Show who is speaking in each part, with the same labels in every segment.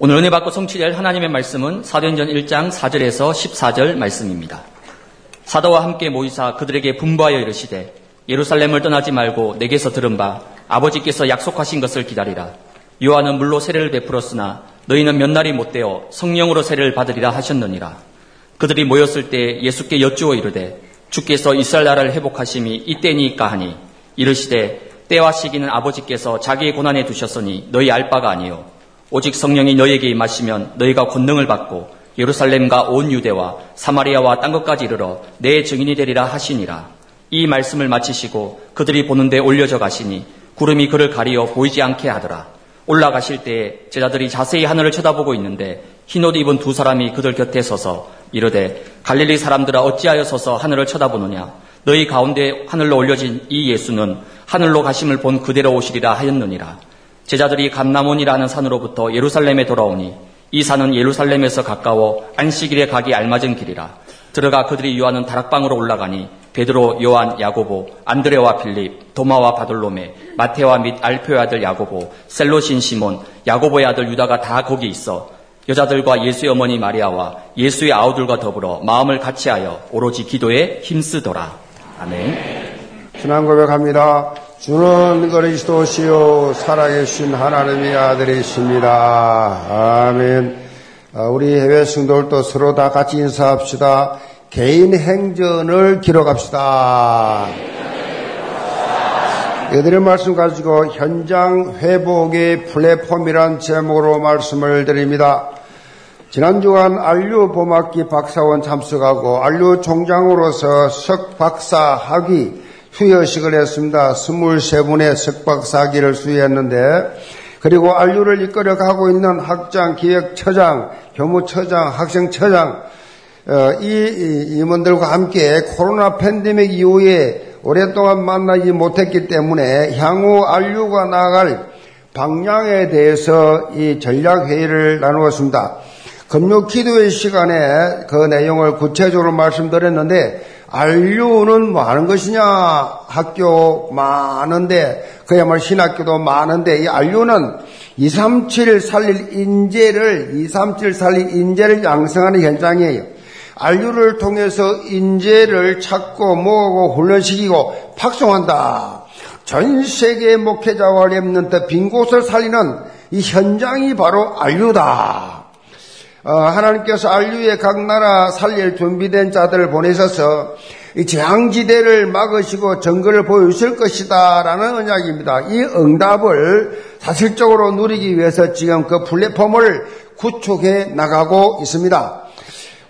Speaker 1: 오늘 은혜 받고 성취될 하나님의 말씀은 사도행전 1장 4절에서 14절 말씀입니다. 사도와 함께 모이사 그들에게 분부하여 이르시되 예루살렘을 떠나지 말고 내게서 들은 바 아버지께서 약속하신 것을 기다리라. 요한은 물로 세례를 베풀었으나 너희는 몇 날이 못 되어 성령으로 세례를 받으리라 하셨느니라. 그들이 모였을 때 예수께 여쭈어 이르되 주께서 이스라엘 나라를 회복하심이 이때니까 하니 이르시되 때와 시기는 아버지께서 자기의 고난에 두셨으니 너희 알 바가 아니요 오직 성령이 너희에게 임하시면 너희가 권능을 받고 예루살렘과 온 유대와 사마리아와 딴 것까지 이르러 내 증인이 되리라 하시니라. 이 말씀을 마치시고 그들이 보는데 올려져 가시니 구름이 그를 가리어 보이지 않게 하더라. 올라가실 때에 제자들이 자세히 하늘을 쳐다보고 있는데 흰옷 입은 두 사람이 그들 곁에 서서 이르되 갈릴리 사람들아 어찌하여 서서 하늘을 쳐다보느냐 너희 가운데 하늘로 올려진 이 예수는 하늘로 가심을 본 그대로 오시리라 하였느니라. 제자들이 감나몬이라는 산으로부터 예루살렘에 돌아오니 이 산은 예루살렘에서 가까워 안식일에 가기 알맞은 길이라. 들어가 그들이 요하는 다락방으로 올라가니 베드로, 요한, 야고보, 안드레와 필립, 도마와 바돌로메, 마테와 및 알표의 아들 야고보, 셀로신 시몬, 야고보의 아들 유다가 다 거기 있어 여자들과 예수의 어머니 마리아와 예수의 아우들과 더불어 마음을 같이하여 오로지 기도에 힘쓰더라. 아멘.
Speaker 2: 신앙 고백합니다. 주는 그리스도시요 살아계신 하나님의 아들이십니다. 아멘. 아, 우리 해외 성도들도 서로 다 같이 인사합시다. 개인 행전을 기록합시다. 이들의 말씀 가지고 현장 회복의 플랫폼이란 제목으로 말씀을 드립니다. 지난 주간 안류 봄학기 박사원 참석하고 안류 총장으로서 석 박사 학위 수여식을 했습니다. 23분의 석박사기를 수여했는데 그리고 안류를 이끌어 가고 있는 학장, 기획처장, 교무처장, 학생처장 어, 이 임원들과 함께 코로나 팬데믹 이후에 오랫동안 만나지 못했기 때문에 향후 안류가 나갈 방향에 대해서 이 전략회의를 나누었습니다. 금요 기도의 시간에 그 내용을 구체적으로 말씀드렸는데 안류는 뭐 하는 것이냐? 학교 많은데, 그야말로 신학교도 많은데, 이 안류는 237 살릴 인재를, 237 살릴 인재를 양성하는 현장이에요. 안류를 통해서 인재를 찾고 모으고 훈련시키고 fak송한다. 전 세계 목회자와 랩런트 빈 곳을 살리는 이 현장이 바로 안류다. 어, 하나님께서 안류의 각 나라 살릴 준비된 자들을 보내셔서 이 재앙지대를 막으시고 정글을 보여주실 것이다 라는 언약입니다. 이 응답을 사실적으로 누리기 위해서 지금 그 플랫폼을 구축해 나가고 있습니다.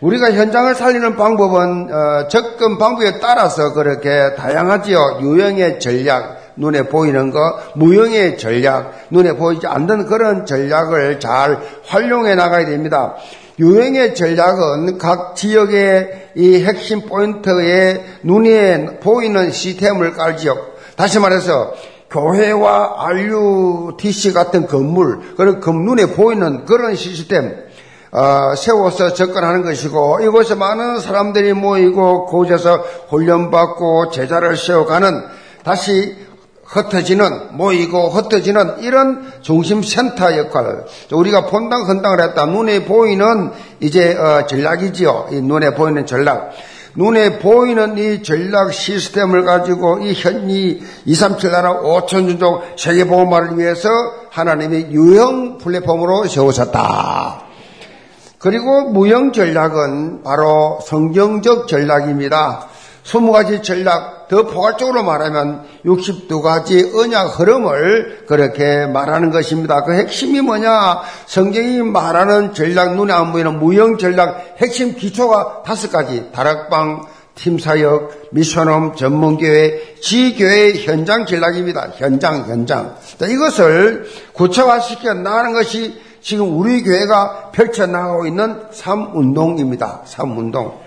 Speaker 2: 우리가 현장을 살리는 방법은 어, 접근 방법에 따라서 그렇게 다양하지요. 유형의 전략, 눈에 보이는 거, 무형의 전략, 눈에 보이지 않는 그런 전략을 잘 활용해 나가야 됩니다. 유행의 전략은 각 지역의 이 핵심 포인트에 눈에 보이는 시스템을 깔지요. 다시 말해서 교회와 RUTC 같은 건물, 그런 눈에 보이는 그런 시스템, 어, 세워서 접근하는 것이고 이곳에 많은 사람들이 모이고 그곳에서 훈련받고 제자를 세워가는 다시 흩어지는 모이고 흩어지는 이런 중심센터 역할을 우리가 본당 헌당을 했다 눈에 보이는 이제 어, 전략이지요 이 눈에 보이는 전략 눈에 보이는 이 전략 시스템을 가지고 이 현이 237 나라 5천 민족 세계 보험화를 위해서 하나님이 유형 플랫폼으로 세우셨다. 그리고 무형 전략은 바로 성경적 전략입니다. 20가지 전략, 더 포괄적으로 말하면 62가지 언약 흐름을 그렇게 말하는 것입니다. 그 핵심이 뭐냐? 성경이 말하는 전략, 눈에 안 보이는 무형 전략, 핵심 기초가 다섯 가지. 다락방, 팀사역, 미션홈, 전문교회, 지교회 현장 전략입니다. 현장, 현장. 이것을 구체화시켜 나가는 것이 지금 우리 교회가 펼쳐나가고 있는 삶운동입니다. 삶운동.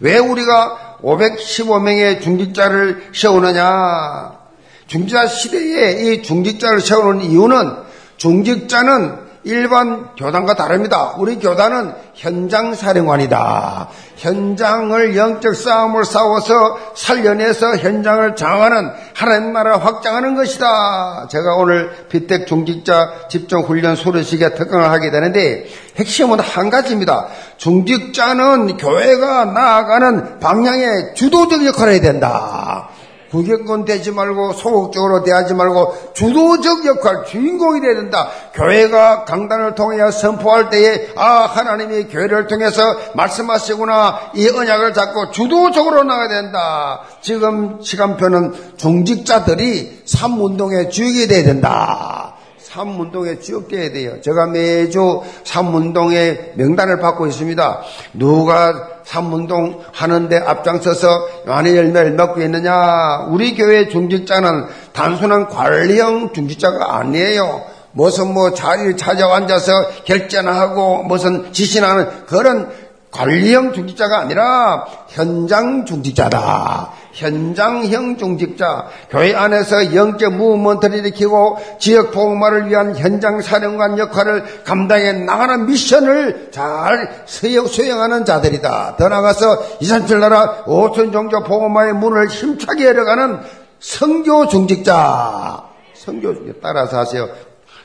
Speaker 2: 왜 우리가 515명의 중직자를 세우느냐? 중직자 시대에 이 중직자를 세우는 이유는 중직자는 일반 교단과 다릅니다. 우리 교단은 현장 사령관이다. 현장을 영적 싸움을 싸워서 살려내서 현장을 장하는 하나님 나라 확장하는 것이다. 제가 오늘 비택 중직자 집중 훈련 수료식에 특강을 하게 되는데 핵심은 한 가지입니다. 중직자는 교회가 나아가는 방향의 주도적 역할을 해야 된다. 구경권 되지 말고 소극적으로 대하지 말고 주도적 역할, 주인공이 되야 된다. 교회가 강단을 통해 선포할 때에 아 하나님이 교회를 통해서 말씀하시구나 이 언약을 잡고 주도적으로 나가야 된다. 지금 시간표는 중직자들이 삼운동의 주역이 돼야 된다. 삼운동에 주역돼야 돼요. 제가 매주 삼운동의 명단을 받고 있습니다. 누가 삼운동 하는데 앞장서서 요한의 열매를 맺고 있느냐? 우리 교회 중직자는 단순한 관리형 중직자가 아니에요. 무슨 뭐 자리를 찾아 앉아서 결전하고 무슨 지시하는 그런 관리형 중직자가 아니라 현장 중직자다. 현장형 중직자, 교회 안에서 영적 무브먼트를 일으키고 지역 보호마를 위한 현장 사령관 역할을 감당해 나가는 미션을 잘 수행하는 자들이다. 더 나아가서 237 나라 5천 종교 보호마의 문을 힘차게 열어가는 성교 중직자, 성교 중직자 따라서 하세요.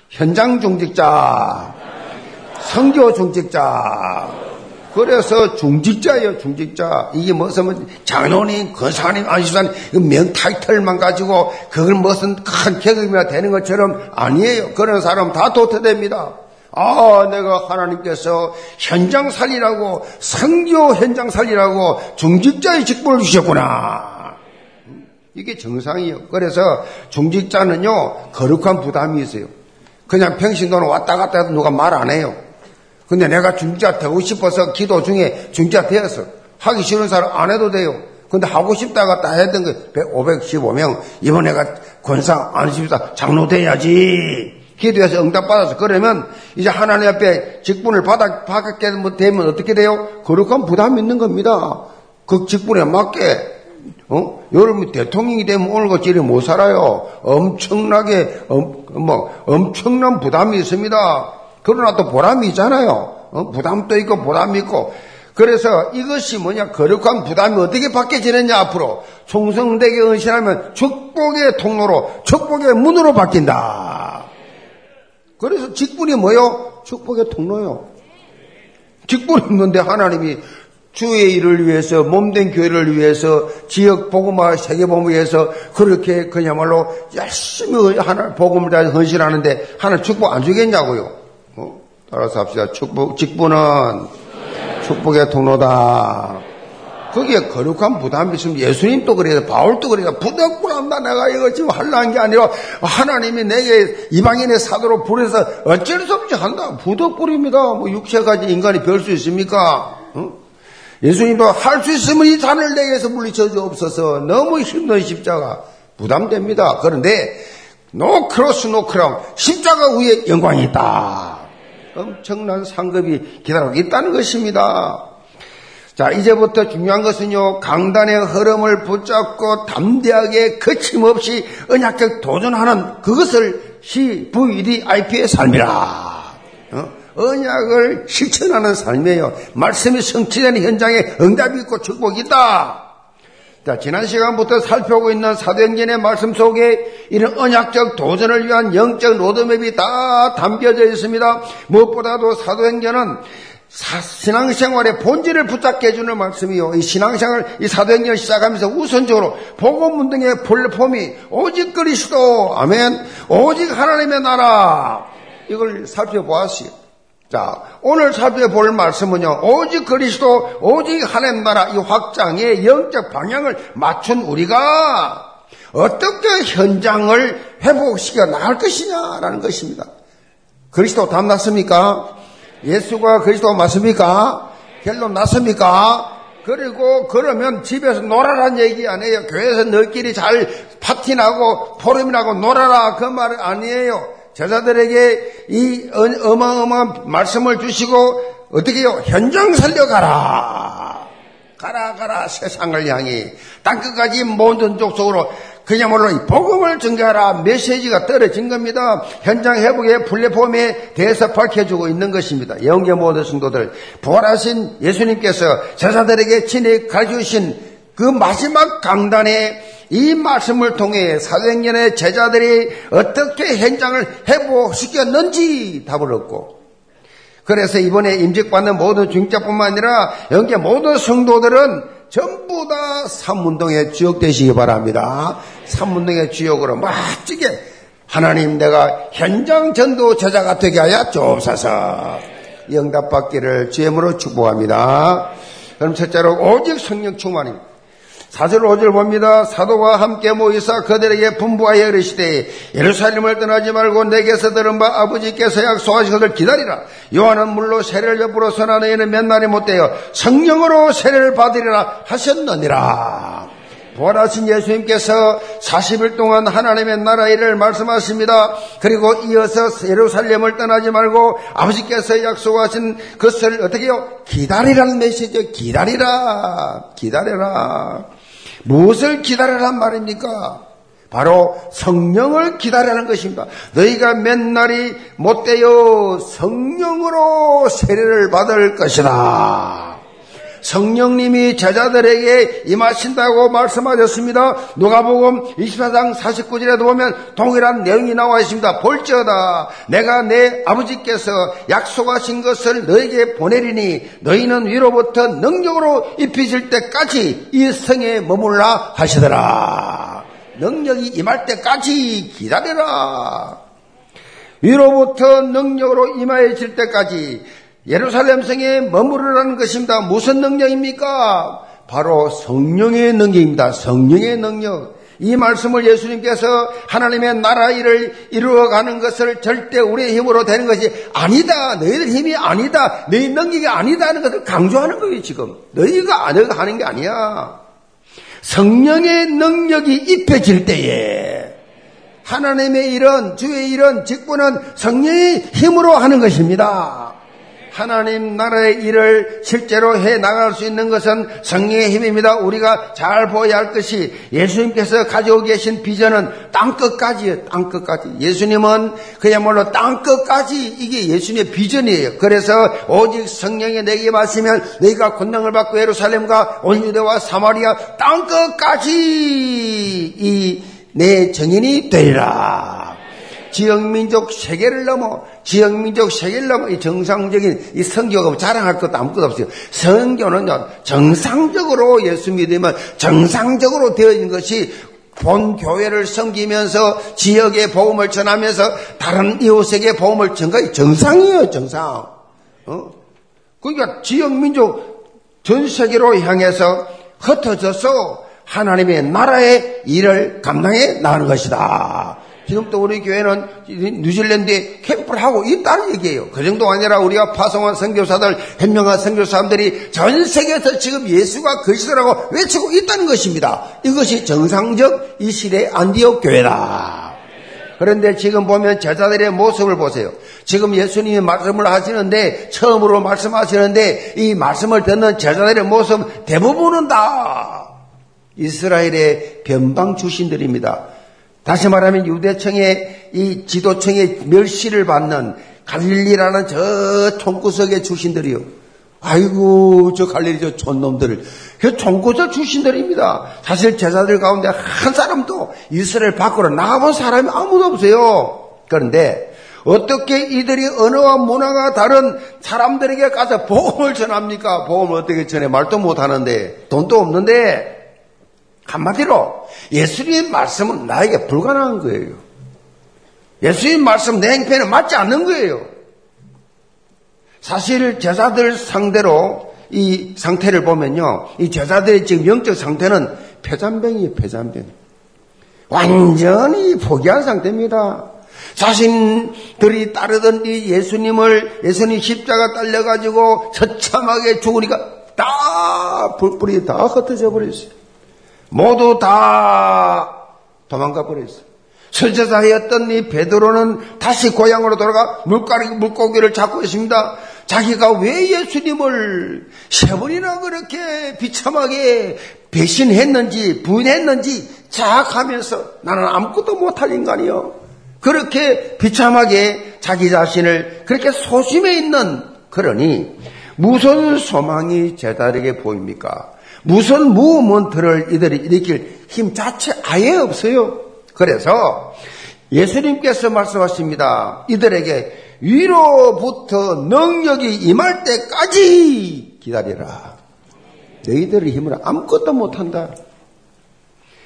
Speaker 2: 현장 중직자, 성교 중직자. 그래서 중직자예요, 중직자. 이게 무슨 장로님, 권사님, 안시사님, 명 타이틀만 가지고 그걸 무슨 큰 계급이나 되는 것처럼 아니에요. 그런 사람 다 도태됩니다. 아, 내가 하나님께서 현장 살리라고, 성교 현장 살리라고 중직자의 직분을 주셨구나. 이게 정상이에요. 그래서 중직자는요, 거룩한 부담이 있어요. 그냥 평신도는 왔다 갔다 해도 누가 말 안 해요. 근데 내가 중자 되고 싶어서 기도 중에 중자 되었어. 하기 싫은 사람 안 해도 돼요. 근데 하고 싶다가 다 했던 거 515명. 이번에 가 권사 안 싶다. 장로 돼야지. 기도해서 응답받아서 그러면 이제 하나님 앞에 직분을 받아, 받게 되면 어떻게 돼요? 거룩한 부담이 있는 겁니다. 그 직분에 맞게. 어? 여러분 대통령이 되면 오늘같이 이렇게 못 살아요. 엄청나게, 엄, 뭐, 엄청난 부담이 있습니다. 그러나 또 보람이 있잖아요. 어? 부담도 있고 보람이 있고. 그래서 이것이 뭐냐 거룩한 부담이 어떻게 바뀌어지느냐 앞으로 총성되게 은신하면 축복의 통로로 축복의 문으로 바뀐다. 그래서 직분이 뭐요? 축복의 통로요. 직분이 있는데 하나님이 주의 일을 위해서 몸된 교회를 위해서 지역 복음화 세계 복음을 위해서 그렇게 그야말로 열심히 하나 복음을 다 헌신하는데 하나 축복 안 주겠냐고요. 따라서 합시다. 축복, 직분은 축복의 통로다. 거기에 거룩한 부담이 있으면 예수님도 그래요. 바울도 그래요. 부덕불한다. 내가 이거 지금 하려는 게 아니라 하나님이 내게 이방인의 사도로 부려서 어쩔 수 없이 한다. 부덕불입니다. 뭐 육체까지 인간이 별 수 있습니까? 응? 예수님도 할 수 있으면 이 잔을 내게서 물리쳐 주옵소서. 너무 힘든 십자가 부담됩니다. 그런데 no cross no crown 십자가 위에 영광이 있다. 엄청난 상급이 기다리고 있다는 것입니다. 자, 이제부터 중요한 것은요, 강단의 흐름을 붙잡고 담대하게 거침없이 언약적 도전하는 그것을 CVDIP의 삶이라. 어? 언약을 실천하는 삶이에요. 말씀이 성취되는 현장에 응답이 있고 축복이 있다. 자, 지난 시간부터 살펴보고 있는 사도행전의 말씀 속에 이런 언약적 도전을 위한 영적 로드맵이 다 담겨져 있습니다. 무엇보다도 사도행전은 신앙생활의 본질을 붙잡게 해주는 말씀이요. 이 신앙생활, 이 사도행전을 시작하면서 우선적으로 복음 운동의 플랫폼이 오직 그리스도, 아멘, 오직 하나님의 나라, 이걸 살펴보았어요. 자, 오늘 살펴볼 말씀은요, 오직 그리스도, 오직 하나님 나라 이 확장의 영적 방향을 맞춘 우리가 어떻게 현장을 회복시켜 나갈 것이냐라는 것입니다. 그리스도 답 났습니까? 예수가 그리스도 맞습니까? 결론 났습니까? 그리고 그러면 집에서 놀아라는 얘기 아니에요. 교회에서 너희끼리 잘 파티나고 포럼이나고 놀아라 그말 아니에요. 제자들에게 이 어마어마한 말씀을 주시고 어떻게 해요? 현장 살려가라. 가라 가라 세상을 향해 땅끝까지 모든 족속으로 그야말로 이 복음을 전개하라 메시지가 떨어진 겁니다. 현장 회복의 플랫폼에 대해서 밝혀주고 있는 것입니다. 영계 모든 성도들 부활하신 예수님께서 제자들에게 친히 가르쳐주신 그 마지막 강단에 이 말씀을 통해 사도행전의 제자들이 어떻게 현장을 회복시켰는지 답을 얻고 그래서 이번에 임직받는 모든 중자뿐만 아니라 영계 모든 성도들은 전부 다 삼문동의 주역 되시기 바랍니다. 삼문동의 주역으로 멋지게 하나님 내가 현장 전도 제자가 되게 하여 주옵소서 영답받기를 주임으로 축복합니다. 그럼 첫째로 오직 성령 충만입니다. 사절 5절 봅니다. 사도와 함께 모이사 그들에게 분부하여 이르시되 예루살렘을 떠나지 말고 내게서 들은 바 아버지께서 약속하신 것을 기다리라. 요한은 물로 세례를 선하 너희는 몇 날이 못되어 성령으로 세례를 받으리라 하셨느니라. 부활하신 예수님께서 40일 동안 하나님의 나라 일을 말씀하십니다. 그리고 이어서 예루살렘을 떠나지 말고 아버지께서 약속하신 것을 어떻게 요 기다리라는 메시지 기다리라. 기다려라. 무엇을 기다리란 말입니까? 바로 성령을 기다리는 것입니다. 너희가 몇 날이 못되어 성령으로 세례를 받을 것이다. 성령님이 제자들에게 임하신다고 말씀하셨습니다. 누가복음 24장 49절에도 보면 동일한 내용이 나와 있습니다. 볼지어다 내가 내 아버지께서 약속하신 것을 너에게 보내리니 너희는 위로부터 능력으로 입히실 때까지 이 성에 머물라 하시더라. 능력이 임할 때까지 기다려라. 위로부터 능력으로 임하여질 때까지 예루살렘 성에 머무르라는 것입니다. 무슨 능력입니까? 바로 성령의 능력입니다. 성령의 능력. 이 말씀을 예수님께서 하나님의 나라 일을 이루어가는 것을 절대 우리의 힘으로 되는 것이 아니다. 너희들 힘이 아니다. 너희 능력이 아니다 하는 것을 강조하는 거예요, 지금. 너희가 너희가 하는 게 아니야. 성령의 능력이 입혀질 때에 하나님의 일은, 주의 일은, 직분은 성령의 힘으로 하는 것입니다. 하나님 나라의 일을 실제로 해 나갈 수 있는 것은 성령의 힘입니다. 우리가 잘 보아야 할 것이 예수님께서 가지고 계신 비전은 땅끝까지예요. 땅끝까지. 예수님은 그야말로 땅끝까지 이게 예수님의 비전이에요. 그래서 오직 성령이 내게 마시면 너희가 권능을 받고 예루살렘과 온 유대와 사마리아 땅끝까지 이 내 정인이 되리라. 지역민족 세계를 넘어 지역민족 세계를 넘어 이 정상적인 이 성교가 자랑할 것도 아무것도 없어요. 성교는요 정상적으로 예수 믿으면 정상적으로 되어 있는 것이 본 교회를 섬기면서 지역의 복음을 전하면서 다른 이웃에게 복음을 전가 정상이에요 정상. 어? 그러니까 지역민족 전 세계로 향해서 흩어져서 하나님의 나라의 일을 감당해 나가는 것이다. 지금 또 우리 교회는 뉴질랜드에 캠프를 하고 있다는 얘기예요. 그 정도 아니라 우리가 파송한 선교사들, 현명한 선교사들이 전 세계에서 지금 예수가 그리스도라고 외치고 있다는 것입니다. 이것이 정상적 이 시대의 안디옥 교회다. 그런데 지금 보면 제자들의 모습을 보세요. 지금 예수님이 말씀을 하시는데 처음으로 말씀하시는데 이 말씀을 듣는 제자들의 모습 대부분은 다 이스라엘의 변방 출신들입니다. 다시 말하면 유대청의 이 지도청의 멸시를 받는 갈릴리라는 저 총구석의 출신들이요. 아이고 저 갈릴리 저 촌놈들 그 총구석 출신들입니다. 사실 제자들 가운데 한 사람도 이스라엘 밖으로 나가본 사람이 아무도 없어요. 그런데 어떻게 이들이 언어와 문화가 다른 사람들에게 가서 보험을 전합니까? 보험을 어떻게 전해? 말도 못하는데 돈도 없는데 한마디로 예수님의 말씀은 나에게 불가능한 거예요. 예수님 말씀 내 행편에 맞지 않는 거예요. 사실 제자들 상대로 이 상태를 보면요. 이 제자들의 지금 영적 상태는 폐잔병이에요, 폐잔병. 완전히 포기한 상태입니다. 자신들이 따르던 이 예수님을, 예수님 십자가 딸려가지고 처참하게 죽으니까 다, 불불이 다 흩어져 버렸어요. 모두 다 도망가 버렸어요. 설제사였던 이 베드로는 다시 고향으로 돌아가 물가리, 물고기를 잡고 있습니다. 자기가 왜 예수님을 세 번이나 그렇게 비참하게 배신했는지, 부인했는지 자학하면서 나는 아무것도 못할 인간이요. 그렇게 비참하게 자기 자신을 그렇게 소심해 있는 그러니 무슨 소망이 제자에게 보입니까? 무슨 무먼트를 이들이 일으킬 힘 자체 아예 없어요. 그래서 예수님께서 말씀하십니다. 이들에게 위로부터 능력이 임할 때까지 기다리라. 너희들의 힘으로 아무것도 못한다.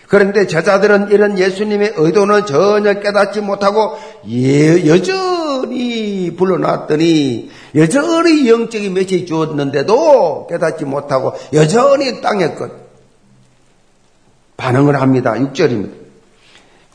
Speaker 2: 그런데 제자들은 이런 예수님의 의도는 전혀 깨닫지 못하고 예, 여전히 불러놨더니 여전히 영적인 메시지 주었는데도 깨닫지 못하고 여전히 땅의 것 반응을 합니다. 6절입니다.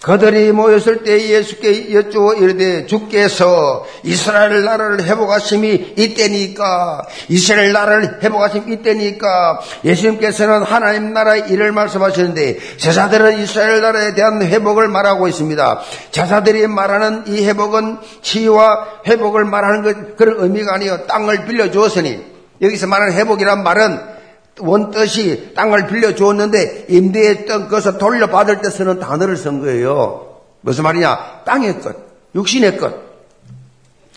Speaker 2: 그들이 모였을 때 예수께 여쭈어 이르되 주께서 이스라엘 나라를 회복하심이 이때니까? 이스라엘 나라를 회복하심이 이때니까? 예수님께서는 하나님 나라의 일을 말씀하시는데 제자들은 이스라엘 나라에 대한 회복을 말하고 있습니다. 제자들이 말하는 이 회복은 치유와 회복을 말하는 것 그런 의미가 아니요. 땅을 빌려 주었으니 여기서 말하는 회복이란 말은 원뜻이 땅을 빌려주었는데 임대했던 것을 돌려받을 때 쓰는 단어를 쓴 거예요. 무슨 말이냐? 땅의 것, 육신의 것.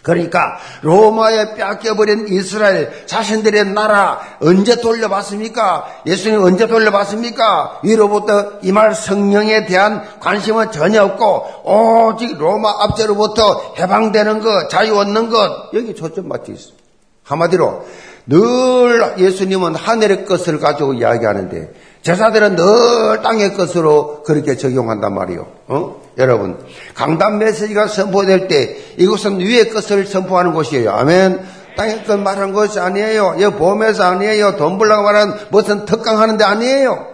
Speaker 2: 그러니까 로마에 뺏겨버린 이스라엘 자신들의 나라 언제 돌려받습니까? 예수님 언제 돌려받습니까? 위로부터 이말 성령에 대한 관심은 전혀 없고 오직 로마 압제로부터 해방되는 것, 자유 얻는 것 여기 초점 맞춰 있습니다. 한마디로 늘 예수님은 하늘의 것을 가지고 이야기하는데 제사들은 늘 땅의 것으로 그렇게 적용한단 말이요. 어? 여러분 강단 메시지가 선포될 때 이것은 위의 것을 선포하는 곳이에요. 아멘. 땅의 것 말하는 것이 아니에요. 이 보험에서 아니에요. 돈 벌라고 말하는 무슨 특강하는 데 아니에요.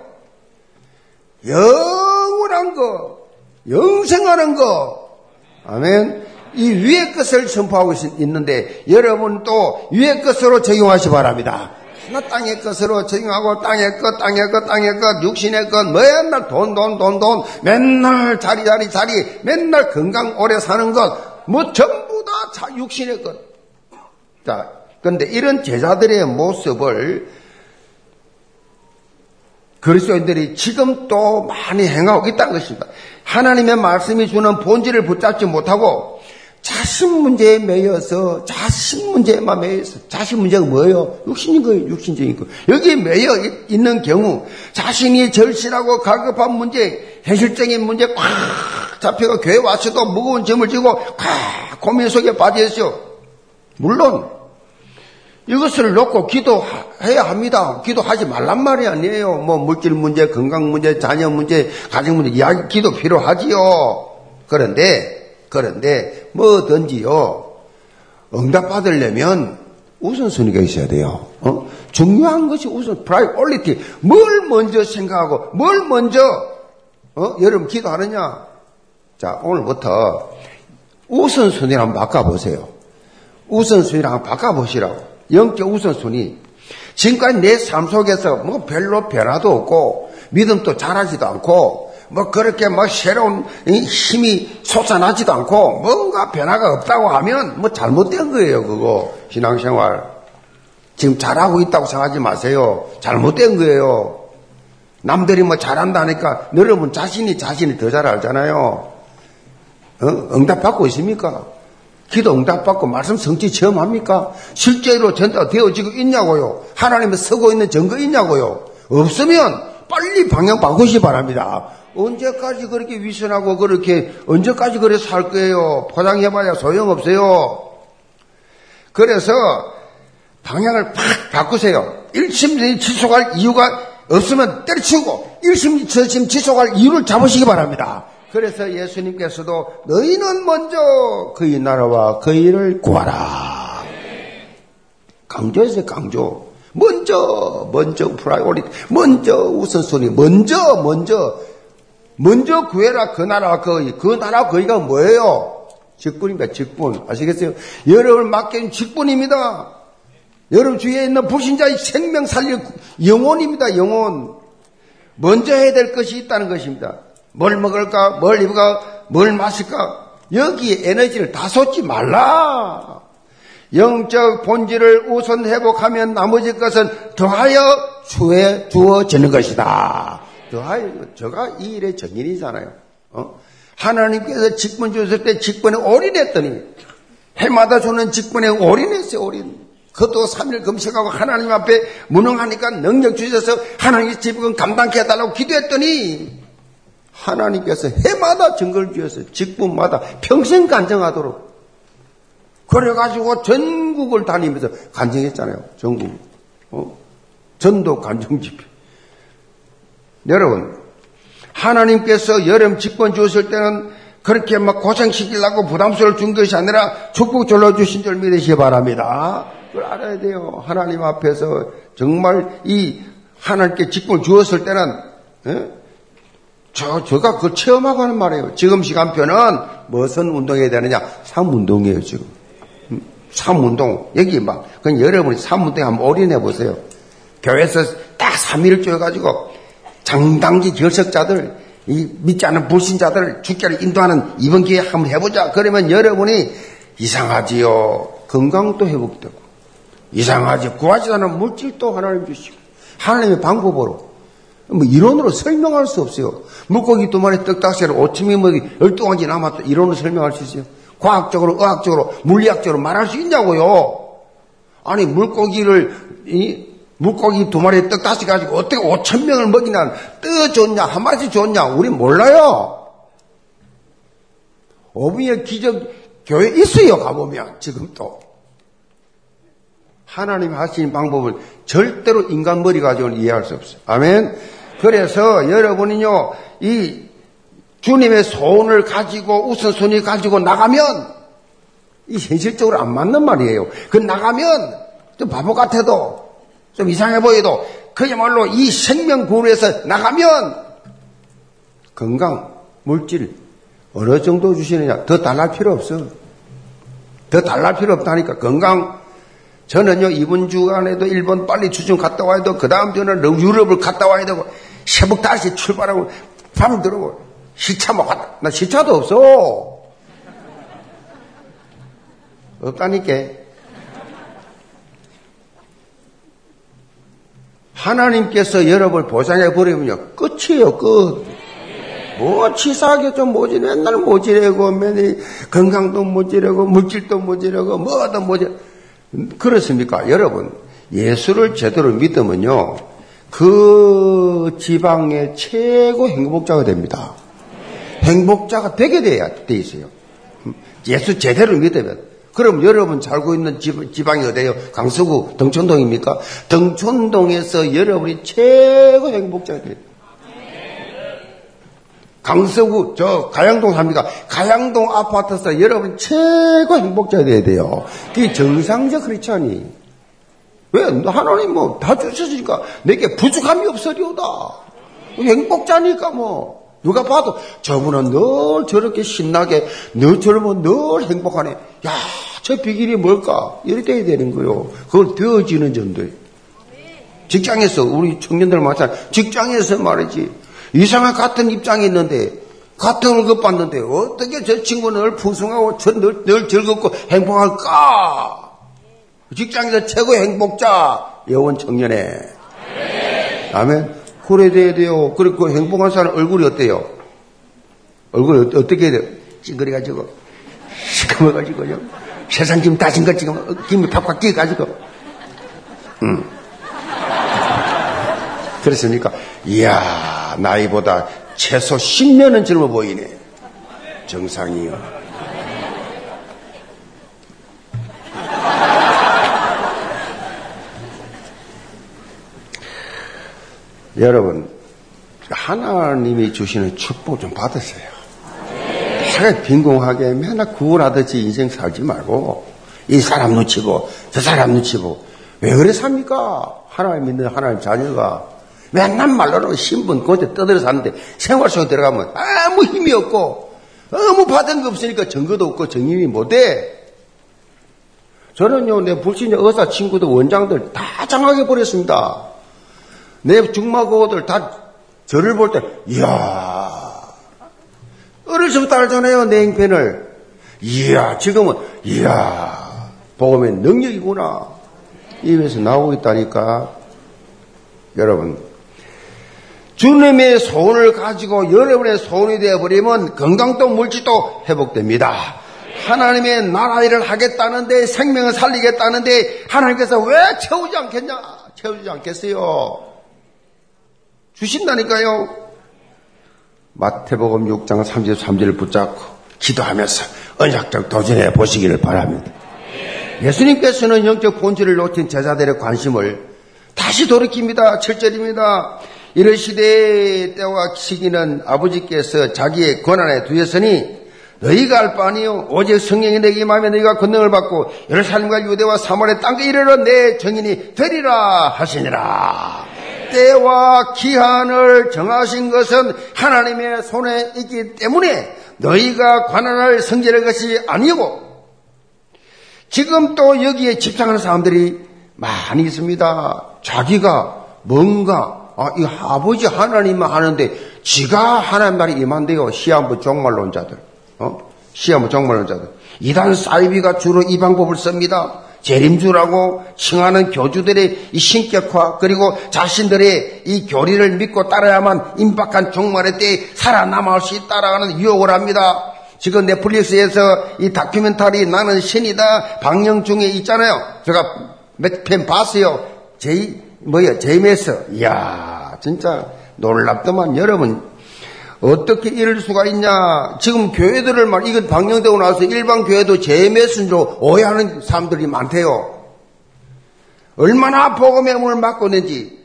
Speaker 2: 영원한 거, 영생하는 거. 아멘. 이 위의 것을 선포하고 있는데 여러분 또 위의 것으로 적용하시 기 바랍니다. 나 땅의 것으로 적용하고 땅의 것, 땅의 것, 땅의 것, 육신의 것, 맨날 돈, 돈, 돈, 돈, 맨날 자리, 자리, 자리, 맨날 건강 오래 사는 것, 뭐 전부 다 육신의 것. 자, 근데 이런 제자들의 모습을 그리스도인들이 지금 또 많이 행하고 있다는 것입니다. 하나님의 말씀이 주는 본질을 붙잡지 못하고 자신 문제에 매여서 자신 문제에만 매여서 자신 문제가 뭐예요? 육신인 거예요. 육신적인 거. 여기에 매여 있는 경우 자신이 절실하고 갈급한 문제, 현실적인 문제 꽉 잡혀가 교회 와서도 무거운 점을 지고 꽉 고민 속에 빠져 있어요. 물론 이것을 놓고 기도해야 합니다. 기도하지 말란 말이 아니에요. 뭐 물질 문제, 건강 문제, 자녀 문제, 가정 문제 이야기 기도 필요하지요. 그런데 그런데 뭐든지요. 응답 받으려면 우선순위가 있어야 돼요. 어? 중요한 것이 우선 priority. 뭘 먼저 생각하고 뭘 먼저 어? 여러분 기도하느냐? 자 오늘부터 우선순위를 한번 바꿔보세요. 우선순위를 한번 바꿔보시라고. 영적 우선순위. 지금까지 내 삶 속에서 뭐 별로 변화도 없고 믿음도 자라지도 않고 뭐 그렇게 뭐 새로운 힘이 솟아나지도 않고 뭔가 변화가 없다고 하면 뭐 잘못된 거예요, 그거. 신앙생활. 지금 잘하고 있다고 생각하지 마세요. 잘못된 거예요. 남들이 뭐 잘한다니까 여러분 자신이 자신이 더 잘 알잖아요. 어? 응답받고 있습니까? 기도 응답받고 말씀 성취 체험합니까? 실제로 전달되어지고 있냐고요? 하나님의 서고 있는 증거 있냐고요? 없으면 빨리 방향 바꾸시 바랍니다. 언제까지 그렇게 위선하고 그렇게 언제까지 그래 살 거예요? 포장해봐야 소용없어요. 그래서 방향을 팍 바꾸세요. 일심전심 지속할 이유가 없으면 때려치우고 일심전심 지속할 이유를 잡으시기 바랍니다. 그래서 예수님께서도 너희는 먼저 그의 나라와 그의 의를 구하라. 강조했어요, 강조. 먼저, 먼저 priority, 먼저 우선순위, 먼저, 먼저 먼저 구해라 그 나라와 그의 의. 그 나라와 그의 의가 뭐예요? 직분입니다. 직분. 아시겠어요? 여러분을 맡긴 직분입니다. 여러분 주위에 있는 불신자의 생명 살릴 영혼입니다. 영혼. 먼저 해야 될 것이 있다는 것입니다. 뭘 먹을까? 뭘 입을까? 뭘 마실까? 여기에 에너지를 다 쏟지 말라. 영적 본질을 우선 회복하면 나머지 것은 더하여 주어지는 것이다. 더하여 저가 이 일의 정인이잖아요. 어? 하나님께서 직분 주셨을 때 직분에 올인했더니 해마다 주는 직분에 올인했어요. 올인. 그것도 3일 금식하고 하나님 앞에 무능하니까 능력 주셔서 하나님의 직분 감당케 해달라고 기도했더니 하나님께서 해마다 증거를 주셔서 직분마다 평생 간증하도록 그래가지고 전국을 다니면서 간증했잖아요. 전국. 어? 전도 간증 집회. 여러분, 하나님께서 여름 직권 주었을 때는 그렇게 막 고생시키려고 부담스러울 준 것이 아니라 축복 졸러 주신 줄 믿으시기 바랍니다. 그걸 알아야 돼요. 하나님 앞에서 정말 이 하나님께 직권을 주었을 때는 예? 저, 제가 그걸 체험하고 하는 말이에요. 지금 시간표는 무슨 운동해야 되느냐? 삶운동이에요, 지금. 음, 삶운동. 여기 막, 그냥 여러분이 삶운동에 한번 올인해 보세요. 교회에서 딱 3일을 쪼여가지고 장단기 결석자들, 이 믿지 않는 불신자들 죽게를 인도하는 이번 기회에 한번 해보자. 그러면 여러분이 이상하지요. 건강도 회복되고, 이상하지. 구하지 않은 물질도 하나님 주시고, 하나님의 방법으로 뭐 이론으로 설명할 수 없어요. 물고기 두 마리 떡다시를 5천명 먹이 12가지 남았다. 이론으로 설명할 수 있어요. 과학적으로, 의학적으로, 물리학적으로 말할 수 있냐고요. 아니, 물고기를, 이, 물고기 두 마리 떡 다시 가지고 어떻게 5천 명을 먹이나 떠 줬냐, 한 마리씩 줬냐, 우리 몰라요. 오분의 기적 교회 있어요, 가보면, 지금도. 하나님 하시는 방법을 절대로 인간 머리 가지고는 이해할 수 없어요. 아멘. 그래서 여러분이요, 이 주님의 소원을 가지고 우선순위 가지고 나가면 이 현실적으로 안 맞는 말이에요. 그 나가면 좀 바보 같아도 좀 이상해 보여도 그야말로 이 생명 구원에서 나가면 건강, 물질 어느 정도 주시느냐 더 달랄 필요 없어. 더 달랄 필요 없다니까. 건강. 저는요 이번 주간에도 일본 빨리 주중 갔다 와야 되고 그 다음 주는 유럽을 갔다 와야 되고 새벽 다시 출발하고 밤 들어오고 시차 못 갔다. 나 시차도 없어. 없다니까 하나님께서 여러분을 보상해 버리면요 끝이에요 끝. 뭐 치사하게 좀 모지 맨날 모지래고 맨날 건강도 모지래고 물질도 모지래고 뭐도 모지 그렇습니까? 여러분 예수를 제대로 믿으면요 그 지방의 최고 행복자가 됩니다. 행복자가 되게 돼야 돼 있어요. 예수 제대로 믿으면 그럼 여러분 살고 있는 지방이 어디예요? 강서구 등촌동입니까? 등촌동에서 여러분이 최고 행복자가 돼요. 강서구 저 가양동 삽니다. 가양동 아파트에서 여러분 최고 행복자가 돼야 돼요. 그게 정상적 크리스찬이. 왜? 하나님 뭐 다 주셨으니까 내게 부족함이 없으리오다. 행복자니까 뭐. 누가 봐도 저분은 늘 저렇게 신나게, 늘 저러면 늘 행복하네. 야, 저 비결이 뭘까? 이렇게 돼야 되는 거요. 그걸 되어지는 점들. 직장에서, 우리 청년들 마찬가지, 직장에서 말이지. 이상한 같은 입장에 있는데, 같은 월급 받는데, 어떻게 저 친구는 늘 풍성하고 늘, 늘 즐겁고 행복할까? 직장에서 최고 행복자, 여원 청년에. 아멘. 그래 돼야 돼요. 그리고 행복한 사람 얼굴이 어때요? 얼굴이 어떻게 해야 돼요? 찡그려가지고, 시커머가지고요. 세상 지금 다진 것 지금 김이 팍팍 끼어가지고. 음. 그렇습니까? 이야, 나이보다 최소 10년은 젊어 보이네. 정상이요. 여러분, 하나님이 주시는 축복 좀 받으세요. 맨날 빈공하게 맨날 구원하듯이 인생 살지 말고 이 사람 놓치고 저 사람 놓치고 왜 그래 삽니까? 하나님 믿는 하나님 자녀가 맨날 말로는 신분 그한테 떠들어 사는데 생활 속에 들어가면 아무 힘이 없고 아무 받은 거 없으니까 증거도 없고 정인이 못해. 저는요, 내 불신자 의사 친구들, 원장들 다 장하게 버렸습니다. 내 중마고들 다 저를 볼 때, 이야, 어릴 적부터 알잖아요, 내 행편을. 이야, 지금은, 이야, 복음의 능력이구나. 입에서 나오고 있다니까. 여러분, 주님의 소원을 가지고 여러분의 소원이 되어버리면 건강도 물질도 회복됩니다. 하나님의 나라 일을 하겠다는데 생명을 살리겠다는데 하나님께서 왜 채우지 않겠냐? 채우지 않겠어요. 주신다니까요. 마태복음 6장 33절을 붙잡고 기도하면서 언약적 도전해 보시기를 바랍니다. 예수님께서는 영적 본질을 놓친 제자들의 관심을 다시 돌이킵니다. 7절입니다. 이런 시대의 때와 시기는 아버지께서 자기의 권한에 두셨으니 너희가 알 바 아니요 오직 성령이 내게 임하면 너희가 권능을 받고 예루살렘과 유대와 사마리아 땅에 이르러 내 정인이 되리라 하시니라. 때와 기한을 정하신 것은 하나님의 손에 있기 때문에 너희가 관할할 성질의 것이 아니고 지금 또 여기에 집착하는 사람들이 많이 있습니다. 자기가 뭔가 아, 이 아버지 하나님만 하는데 지가 하나님 말이 임한대요. 시한부 종말론자들. 어? 시한부 종말론자들. 이단 사이비가 주로 이 방법을 씁니다. 재림주라고 칭하는 교주들의 이 신격화 그리고 자신들의 이 교리를 믿고 따라야만 임박한 종말의 때에 살아남을 수 있다라는 유혹을 합니다. 지금 넷플릭스에서 이 다큐멘터리 나는 신이다 방영 중에 있잖아요. 제가 몇 편 봤어요. 제이 뭐야 제임에서 이야 진짜 놀랍더만 여러분 어떻게 이럴 수가 있냐 지금 교회들을 말 이건 방영되고 나서 일반 교회도 제임에서인 줄 오해하는 사람들이 많대요 얼마나 복음의 문을 막고 있는지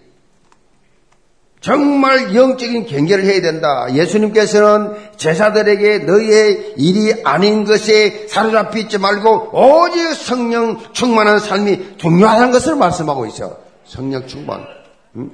Speaker 2: 정말 영적인 경계를 해야 된다. 예수님께서는 제자들에게 너희의 일이 아닌 것에 사로잡히 있지 말고 오직 성령 충만한 삶이 중요하다는 것을 말씀하고 있어요. 성령 충만. 응?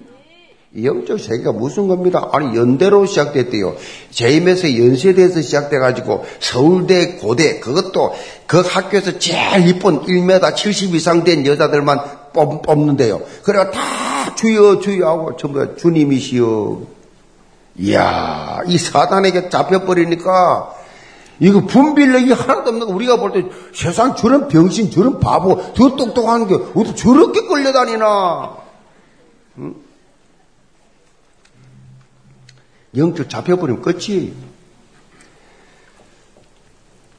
Speaker 2: 영적 세계가 무슨 겁니다? 아니 연대로 시작됐대요. 제임에서 연세대에서 시작돼가지고 서울대, 고대 그것도 그 학교에서 제일 이쁜 1m 70 이상 된 여자들만 뽑, 는데요 그래가 다 주여 주여 하고 전부 주님이시여. 이야 이 사단에게 잡혀버리니까 이거 분별력이 하나도 없는 거 우리가 볼 때 세상 저런 병신 저런 바보 더 똑똑한 게 어떻게 저렇게 끌려다니나 응? 영적 잡혀버리면 끝이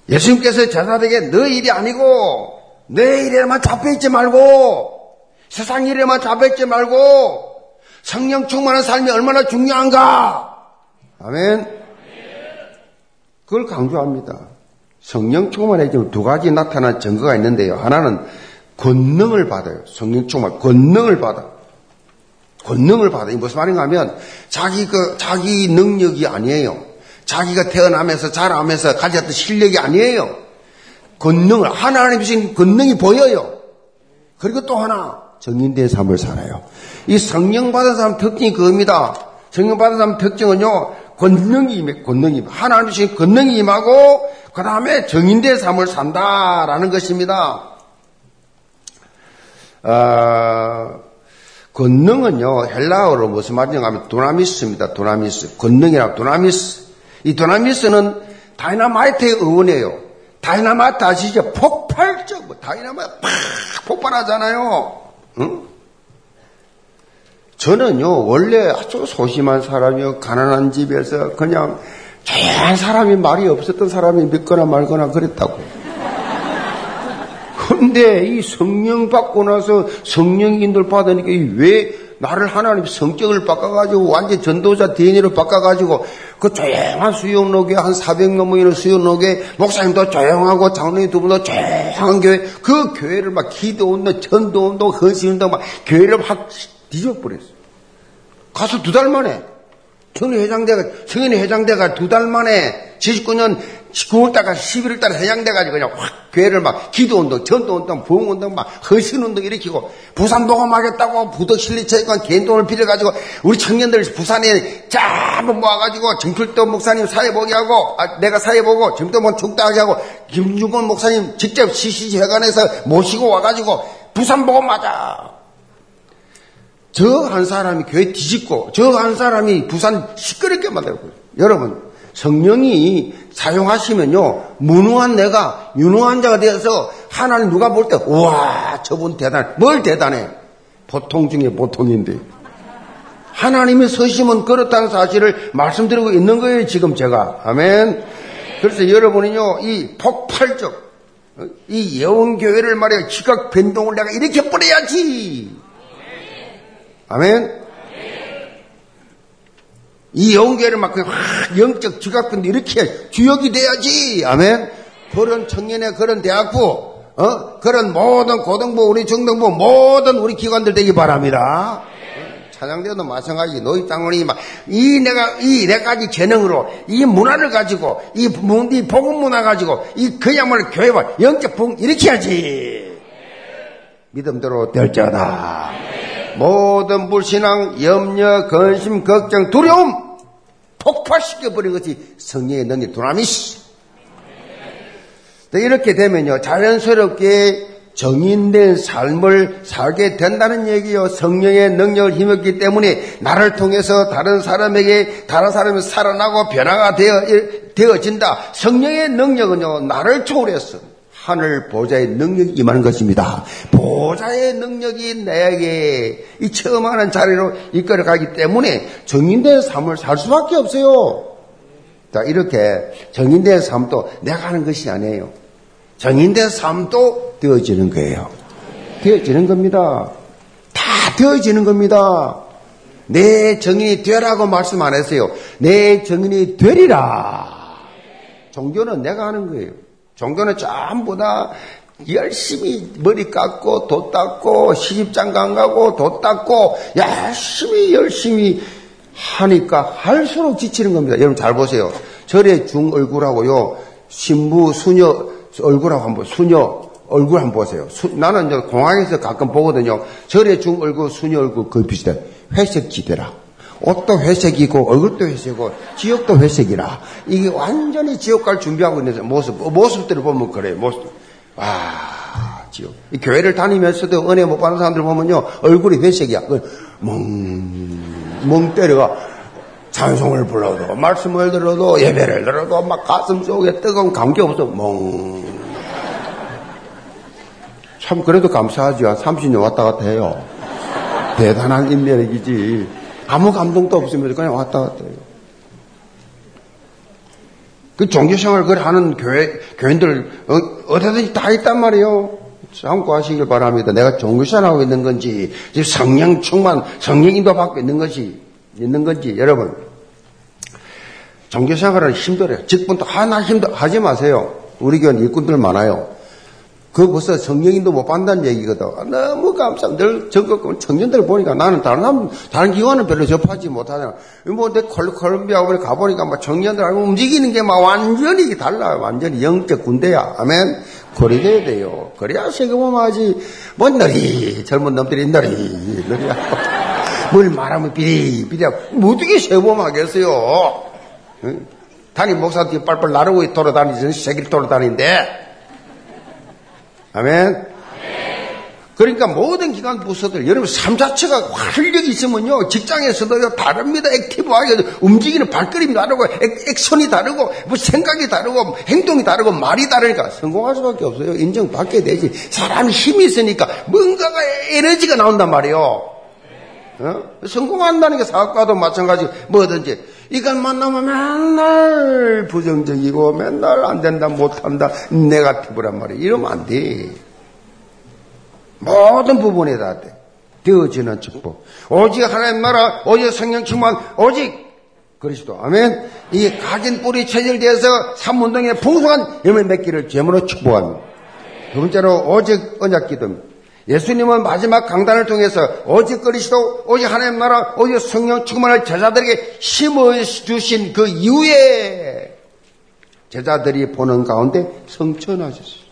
Speaker 2: 예수님께서 제자들에게 너 일이 아니고 내 일에만 잡혀있지 말고 세상 일에만 잡혀있지 말고 성령 충만한 삶이 얼마나 중요한가 아멘 그걸 강조합니다. 성령 충만해지면 두 가지 나타난 증거가 있는데요. 하나는 권능을 받아요. 성령 충만, 권능을 받아. 권능을 받아. 이 무슨 말인가 하면 자기 그, 자기 능력이 아니에요. 자기가 태어나면서 자라면서 가졌던 실력이 아니에요. 권능을, 하나님 주신 권능이 보여요. 그리고 또 하나, 정인된 삶을 살아요. 이 성령 받은 사람 특징이 그겁니다. 성령 받은 사람 특징은요, 권능이 임해, 권능이 하나님 주신 권능이 임하고 그 다음에 증인된 삶을 산다라는 것입니다. 어, 권능은요 헬라어로 무슨 말인가 하면 두나미스입니다. 두나미스 권능이라 두나미스 이 두나미스는 다이나마이트의 어원이에요. 다이나마이트 아시죠? 폭발적 뭐 다이나마이트 팍 폭발하잖아요. 응? 저는요, 원래 아주 소심한 사람이요, 가난한 집에서 그냥 조용한 사람이 말이 없었던 사람이 믿거나 말거나 그랬다고. 근데 이 성령 받고 나서 성령 인도를 받으니까 왜 나를 하나님 성격을 바꿔가지고 완전 전도자 DNA로 바꿔가지고 그 조용한 수용록에 한 400명 이는 수용록에 목사님도 조용하고 장로님 두 분도 조용한 교회 그 교회를 막 기도 운동, 전도 운동, 헌신 운동 막 교회를 확 뒤져버렸어. 가서 두 달 만에 청년 회장대가 청년회 회장대가 두 달 만에 79년 9월달까 11월달에 회장돼가지고 그냥 확 교회를 막 기도운동, 전도운동, 부흥운동, 막 헌신운동 일으키고 부산 녹음하겠다고 부덕실리체관 개인돈을 빌려가지고 우리 청년들 부산에 전부 모아가지고 정필도 목사님 사회 보게 하고 아, 내가 사회 보고 정필도 뭐 축다하게 하고 김중건 목사님 직접 CCC 회관에서 모시고 와가지고 부산 보고 맞아 저 한 사람이 교회 뒤집고 저 한 사람이 부산 시끄럽게 만들고 여러분 성령이 사용하시면요 무능한 내가 유능한 자가 되어서 하나님 누가 볼 때 우와 저분 대단해 뭘 대단해 보통 중에 보통인데 하나님의 서심은 그렇다는 사실을 말씀드리고 있는 거예요, 지금 제가. 아멘. 그래서 여러분이요, 이 폭발적, 이 예원교회를 말이야, 지각 변동을 내가 이렇게 뿌려야지. 아멘. 이 예원교회를 막 영적 지각변 이렇게 주역이 돼야지. 아멘. 그런 청년의 그런 대학부, 어? 그런 모든 고등부, 우리 중등부, 모든 우리 기관들 되기 바랍니다. 찬양대도 마찬가지. 너희 장로이 막, 이 내가, 이 네가지 재능으로, 이 문화를 가지고, 이, 이 복음 문화 가지고, 이 그야말로 교회와 영적 복 이렇게 해야지. 믿음대로 될자다. 모든 불신앙, 염려, 근심, 걱정, 두려움, 폭발시켜버린 것이 성령의 능력, 두나미시. 이렇게 되면요, 자연스럽게 정인된 삶을 살게 된다는 얘기요. 성령의 능력을 힘었기 때문에 나를 통해서 다른 사람에게 다른 사람이 살아나고 변화가 되어, 되어진다. 성령의 능력은요, 나를 초월해서 하늘 보좌의 능력이 임하는 것입니다. 보좌의 능력이 내게 이 체험하는 자리로 이끌어 가기 때문에 정인된 삶을 살 수밖에 없어요. 자, 이렇게 정인된 삶도 내가 하는 것이 아니에요. 정인된 삶도 되어지는 거예요. 되어지는 겁니다. 다 되어지는 겁니다. 내 정인이 되라고 말씀 안 했어요. 내 정인이 되리라. 종교는 내가 하는 거예요. 종교는 전부 다 열심히 머리 깎고 도 닦고 시집장가 가고 도 닦고 열심히 열심히 하니까 할수록 지치는 겁니다. 여러분 잘 보세요. 절의 중 얼굴하고요. 신부 수녀 얼굴하고 한번 수녀 얼굴 한번 보세요. 수, 나는 공항에서 가끔 보거든요. 절의 중 얼굴, 수녀 얼굴 거의 비슷해. 회색 지대라. 옷도 회색이고 얼굴도 회색이고 지역도 회색이라. 이게 완전히 지옥 갈 준비하고 있는 모습. 모습들을 보면 그래. 모습. 와, 지옥. 이 교회를 다니면서도 은혜 못 받는 사람들 보면요. 얼굴이 회색이야. 멍, 멍 때려가. 찬송을 불러도 말씀을 들어도 예배를 들어도 막 가슴 속에 뜨거운 감기 없어 멍. 참 그래도 감사하지 한 30년 왔다 갔다 해요. 대단한 인내력이지. 아무 감동도 없으면 그냥 왔다 갔다 해요. 그 종교생활 을 하는 교회, 교인들, 어, 디든지 다 있단 말이에요. 참고하시길 바랍니다. 내가 종교생활하고 있는 건지, 성령 충만, 성령 인도 받고 있는 것이, 있는 건지, 여러분. 종교생활은 힘들어요. 직분도 하나 힘들, 하지 마세요. 우리 교회는 일꾼들 많아요. 그 벌써 성령인도 못 받는다는 얘기거든. 너무 감사. 늘 전국 청년들 보니까 나는 다른 사람, 다른 기관은 별로 접하지 못하잖아. 뭐, 내 콜롬비아 우리 가보니까 막 청년들 움직이는 게 막 완전히 달라. 완전히 영적 군대야. 아멘. 그리 돼야 돼요. 그래야 세금하지. 뭐, 너리. 젊은 놈들이 너리. 너리야. 뭘 말하면 비리, 비리. 어떻게 세범하겠어요? 응? 담임 목사한테 빨빨 나르고 돌아다니지, 세길 돌아다니는데. 아멘. 그러니까 모든 기관 부서들, 여러분 삶 자체가 활력이 있으면요, 직장에서도요, 다릅니다. 액티브하게 움직이는 발걸음이 다르고, 액, 션이 다르고, 뭐 생각이 다르고, 행동이 다르고, 말이 다르니까 성공할 수밖에 없어요. 인정받게 되지. 사람이 힘이 있으니까 뭔가가 에너지가 나온단 말이에요. 어? 성공한다는 게 사업가도 마찬가지, 뭐든지. 이걸 만나면 맨날 부정적이고 맨날 안 된다, 못한다, 네가티브란 말이야. 이러면 안 돼. 모든 부분에 다 돼. 되어지는 축복. 오직 하나님 나라, 오직 성령 충만, 오직 그리스도. 아멘. 이 각인 뿌리 체질되어서 삼문동의 풍성한 열매 맺기를 제물로 축복합니다. 두 번째로 오직 언약 기도입니다. 예수님은 마지막 강단을 통해서 오직 그리스도, 오직 하나님 나라, 오직 성령 충만을 제자들에게 심어 주신 그 이후에 제자들이 보는 가운데 성천하셨어요.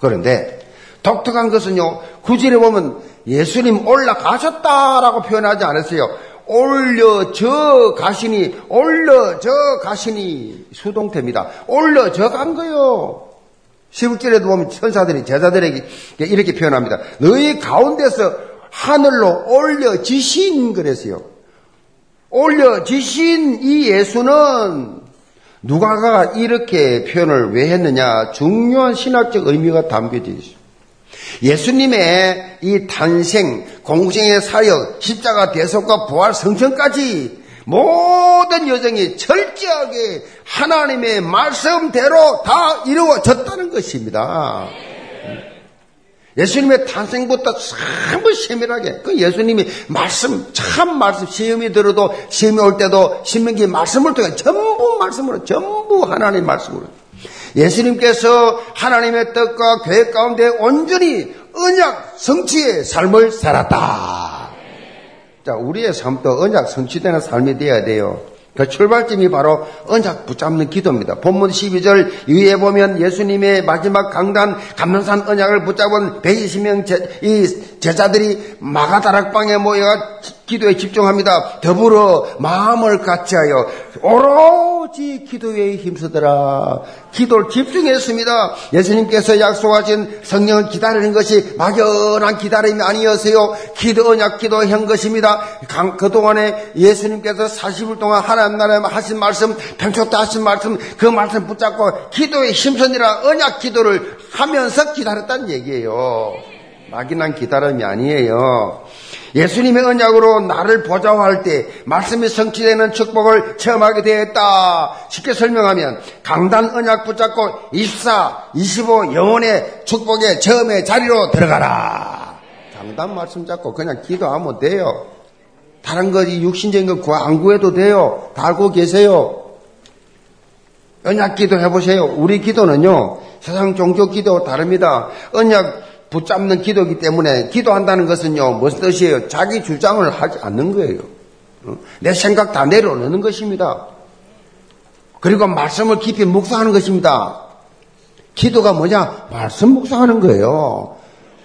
Speaker 2: 그런데 독특한 것은요, 구절에 보면 예수님 올라가셨다라고 표현하지 않았어요. 올려져 가시니, 올려져 가시니 수동태입니다. 올려져 간 거요. 11절에도 보면 천사들이 제자들에게 이렇게 표현합니다. 너희 가운데서 하늘로 올려지신 그랬어요. 올려지신 이 예수는 누가가 이렇게 표현을 왜 했느냐? 중요한 신학적 의미가 담겨져 있어요. 예수님의 이 탄생, 공생의 사역, 십자가 대속과 부활 성천까지 모든 여정이 철저하게 하나님의 말씀대로 다 이루어졌다는 것입니다. 예수님의 탄생부터 전부 세밀하게 그 예수님이 말씀 참 말씀 시험이 들어도 시험이 올 때도 신명기 말씀을 통해 전부 말씀으로 전부 하나님 말씀으로 예수님께서 하나님의 뜻과 계획 가운데 온전히 언약 성취의 삶을 살았다. 자, 우리의 삶도 언약 성취되는 삶이 되어야 돼요. 그 출발점이 바로 언약 붙잡는 기도입니다. 본문 12절 위에 보면 예수님의 마지막 강단 감난산 언약을 붙잡은 120명 제, 이 제자들이 마가다락방에 모여 기도에 집중합니다. 더불어 마음을 같이하여 오로지 기도에 힘쓰더라. 기도를 집중했습니다. 예수님께서 약속하신 성령을 기다리는 것이 막연한 기다림이 아니었어요. 기도 언약 기도 한 것입니다. 그동안에 예수님께서 40일 동안 하나님 나라에 하신 말씀, 평소 때 하신 말씀, 그 말씀 붙잡고 기도에 힘쓰니라 언약 기도를 하면서 기다렸다는 얘기예요. 막연한 기다림이 아니에요. 예수님의 언약으로 나를 보좌할 때 말씀이 성취되는 축복을 체험하게 되었다. 쉽게 설명하면 강단 언약 붙잡고 24, 25 영혼의 축복의 처음의 자리로 들어가라. 강단 말씀 잡고 그냥 기도하면 돼요. 다른 거지 육신적인 거 안 구해도 돼요. 다 알고 계세요. 언약 기도 해보세요. 우리 기도는요, 세상 종교 기도 다릅니다. 언약 붙잡는 기도이기 때문에 기도한다는 것은요, 무슨 뜻이에요? 자기 주장을 하지 않는 거예요. 어? 내 생각 다 내려놓는 것입니다. 그리고 말씀을 깊이 묵상하는 것입니다. 기도가 뭐냐? 말씀 묵상하는 거예요.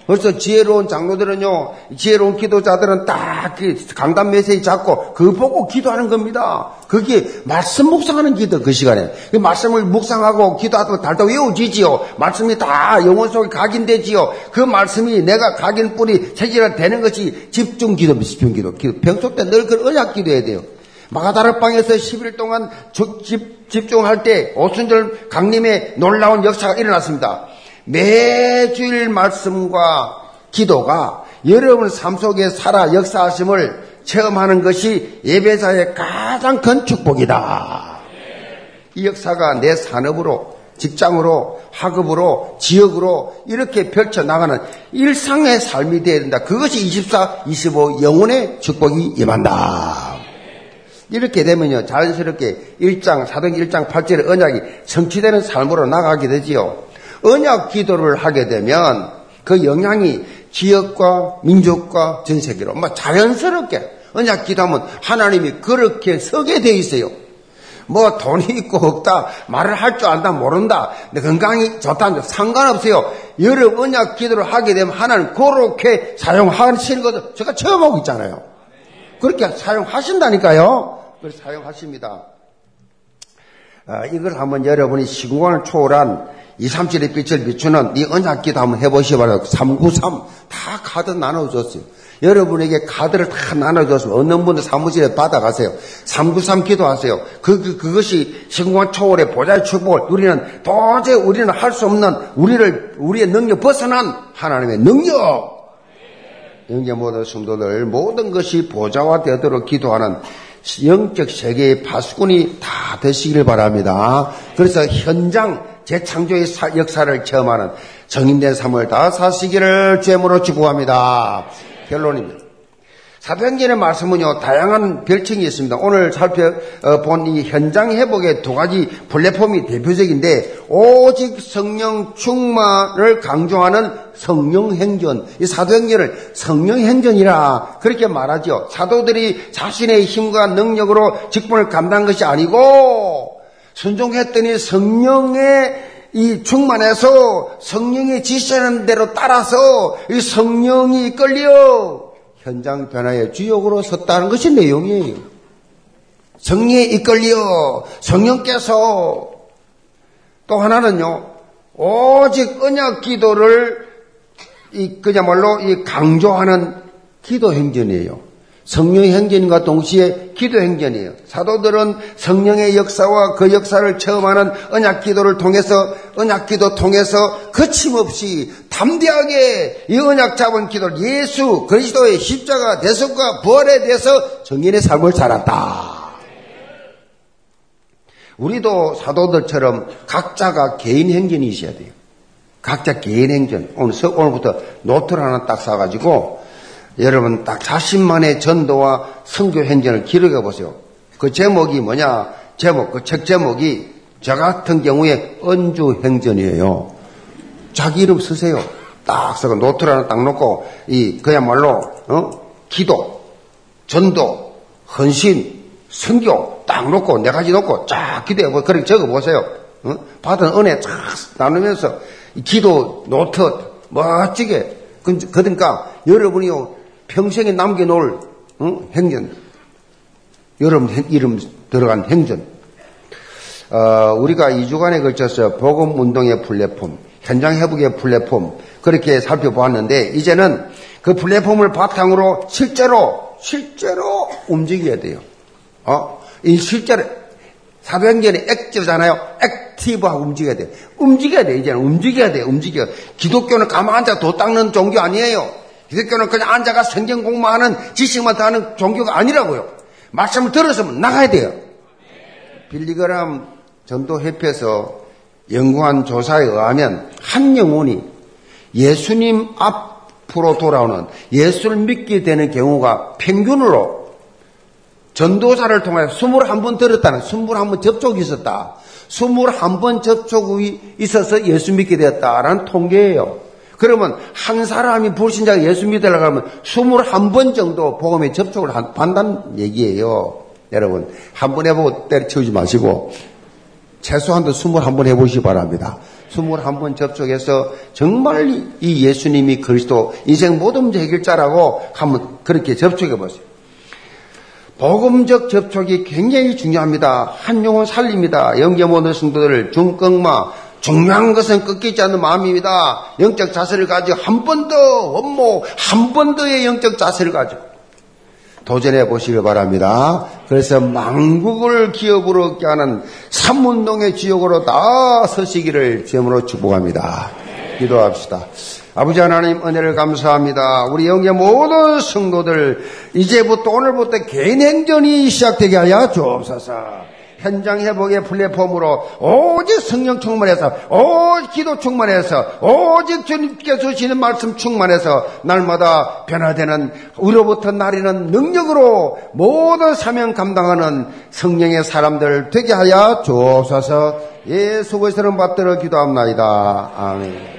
Speaker 2: 그래서 지혜로운 장로들은요, 지혜로운 기도자들은 딱그 강단 메시지 잡고 그 보고 기도하는 겁니다. 그게 말씀 묵상하는 기도 그 시간에. 그 말씀을 묵상하고 기도하다 달다 외워지지요. 말씀이 다 영혼 속에 각인되지요. 그 말씀이 내가 각인 뿌리 체질화 되는 것이 집중 기도, 집중 기도. 기도. 평소 때 늘 그 언약 기도해야 돼요. 마가다락방에서 10일 동안 집, 집중할 때 오순절 강림의 놀라운 역사가 일어났습니다. 매주일 말씀과 기도가 여러분 삶 속에 살아 역사하심을 체험하는 것이 예배자의 가장 큰 축복이다. 이 역사가 내 산업으로, 직장으로, 학업으로, 지역으로 이렇게 펼쳐나가는 일상의 삶이 되어야 된다. 그것이 24, 25 영혼의 축복이 임한다. 이렇게 되면요, 자연스럽게 1장, 사도행 1장 8절의 언약이 성취되는 삶으로 나가게 되지요. 언약 기도를 하게 되면 그 영향이 지역과 민족과 전 세계로 막 자연스럽게 언약 기도하면 하나님이 그렇게 서게 돼 있어요. 뭐 돈이 있고 없다, 말을 할 줄 안다, 모른다, 건강이 좋다, 상관없어요. 여러 언약 기도를 하게 되면 하나님 그렇게 사용하시는 것을 제가 처음 하고 있잖아요. 그렇게 사용하신다니까요. 그걸 사용하십니다. 아, 이걸 한번 여러분이 시공간을 초월한 2, 3, 7의 빛을 비추는 이 언약기도 한번 해보시기 바랍니다. 393. 다 카드 나눠줬어요. 여러분에게 카드를 다 나눠줘서 어느 분들 사무실에 받아가세요. 393 기도하세요. 그, 그, 그것이 시공간 초월의 보좌의 축복을 우리는 도저히 우리는 할 수 없는 우리를, 우리의 능력 벗어난 하나님의 능력! 영계 모든 성도들 모든 것이 보좌화 되도록 기도하는 영적 세계의 파수꾼이 다 되시길 바랍니다. 그래서 현장 재창조의 역사를 체험하는 정인된 삶을 다 사시기를 죄물로 축복합니다. 결론입니다. 사도행전의 말씀은요, 다양한 별칭이 있습니다. 오늘 살펴본 이 현장 회복의 두 가지 플랫폼이 대표적인데, 오직 성령 충만을 강조하는 성령 행전, 이 사도행전을 성령 행전이라 그렇게 말하죠. 사도들이 자신의 힘과 능력으로 직분을 감당한 것이 아니고, 순종했더니 성령의 이 충만해서 성령의 지시하는 대로 따라서 이 성령이 끌려 현장 변화의 주역으로 섰다는 것이 내용이에요. 성령에 이끌려 성령께서 또 하나는요 오직 언약 기도를 이 그야말로 이 강조하는 기도 행전이에요. 성령의 행전과 동시에 기도 행전이에요. 사도들은 성령의 역사와 그 역사를 체험하는 언약 기도를 통해서 언약 기도 통해서 거침없이 담대하게 이 언약 잡은 기도를 예수 그리스도의 십자가 대속과 부활에 대해서 정인의 삶을 살았다. 우리도 사도들처럼 각자가 개인 행전이 있어야 돼요. 각자 개인 행전. 오늘, 오늘부터 노트를 하나 딱 사가지고 여러분 딱 자신만의 전도와 성교 행전을 기록해 보세요. 그 제목이 뭐냐? 제목, 그 책 제목이 저 같은 경우에 언주 행전이에요. 자기 이름 쓰세요. 딱 써서 노트를 하나 딱 놓고 이 그야말로 어? 기도, 전도, 헌신, 선교 딱 놓고 네 가지 놓고 쫙 기도해 보 그렇게 적어 보세요. 어? 받은 은혜 쫙 나누면서 기도 노트 멋지게 그, 그러니까 여러분이요 평생에 남겨놓을 어? 행전 여러분 이름 들어간 행전 어, 우리가 2주간에 걸쳐서 복음 운동의 플랫폼 현장 회복의 플랫폼 그렇게 살펴보았는데 이제는 그 플랫폼을 바탕으로 실제로 실제로 움직여야 돼요. 어? 이 실제로 사도행전이 액티브잖아요. 액티브하고 움직여야 돼. 움직여야 돼. 이제는 움직여야 돼. 움직여. 기독교는 가만 앉아 도 닦는 종교 아니에요. 기독교는 그냥 앉아가 성경 공부하는 지식만 다 하는 종교가 아니라고요. 말씀을 들었으면 나가야 돼요. 빌리그람 전도협회에서 연구한 조사에 의하면 한 영혼이 예수님 앞으로 돌아오는 예수를 믿게 되는 경우가 평균으로 전도사를 통해 21번 들었다는 21번 접촉이 있었다. 21번 접촉이 있어서 예수 믿게 되었다라는 통계예요. 그러면 한 사람이 불신자가 예수 믿으려고 하면 21번 정도 복음에 접촉을 한다는 얘기예요. 여러분, 한 번 해보고 때려치우지 마시고, 최소한도 21번 해보시기 바랍니다. 21번 접촉해서 정말 이 예수님이 그리스도 인생 모든 문제 해결자라고 한번 그렇게 접촉해 보세요. 복음적 접촉이 굉장히 중요합니다. 한 영혼 살립니다. 영계 모든 성도들 중꺾마 중요한 것은 꺾이지 않는 마음입니다. 영적 자세를 가지고 한 번 더 원모 한번 더의 영적 자세를 가지고 도전해 보시길 바랍니다. 그래서 망국을 기업으로 얻게 하는 삼문동의 지역으로 다 서시기를 제으로 축복합니다. 기도합시다. 아버지 하나님 은혜를 감사합니다. 우리 영계 모든 성도들 이제부터 오늘부터 개인 행전이 시작되게 하여 주옵소서. 현장 회복의 플랫폼으로 오직 성령 충만해서 오직 기도 충만해서 오직 주님께서 주시는 말씀 충만해서 날마다 변화되는 우로부터 나리는 능력으로 모든 사명 감당하는 성령의 사람들 되게 하여 주옵소서 예수 그리스도를 받들어 기도합나이다. 아멘.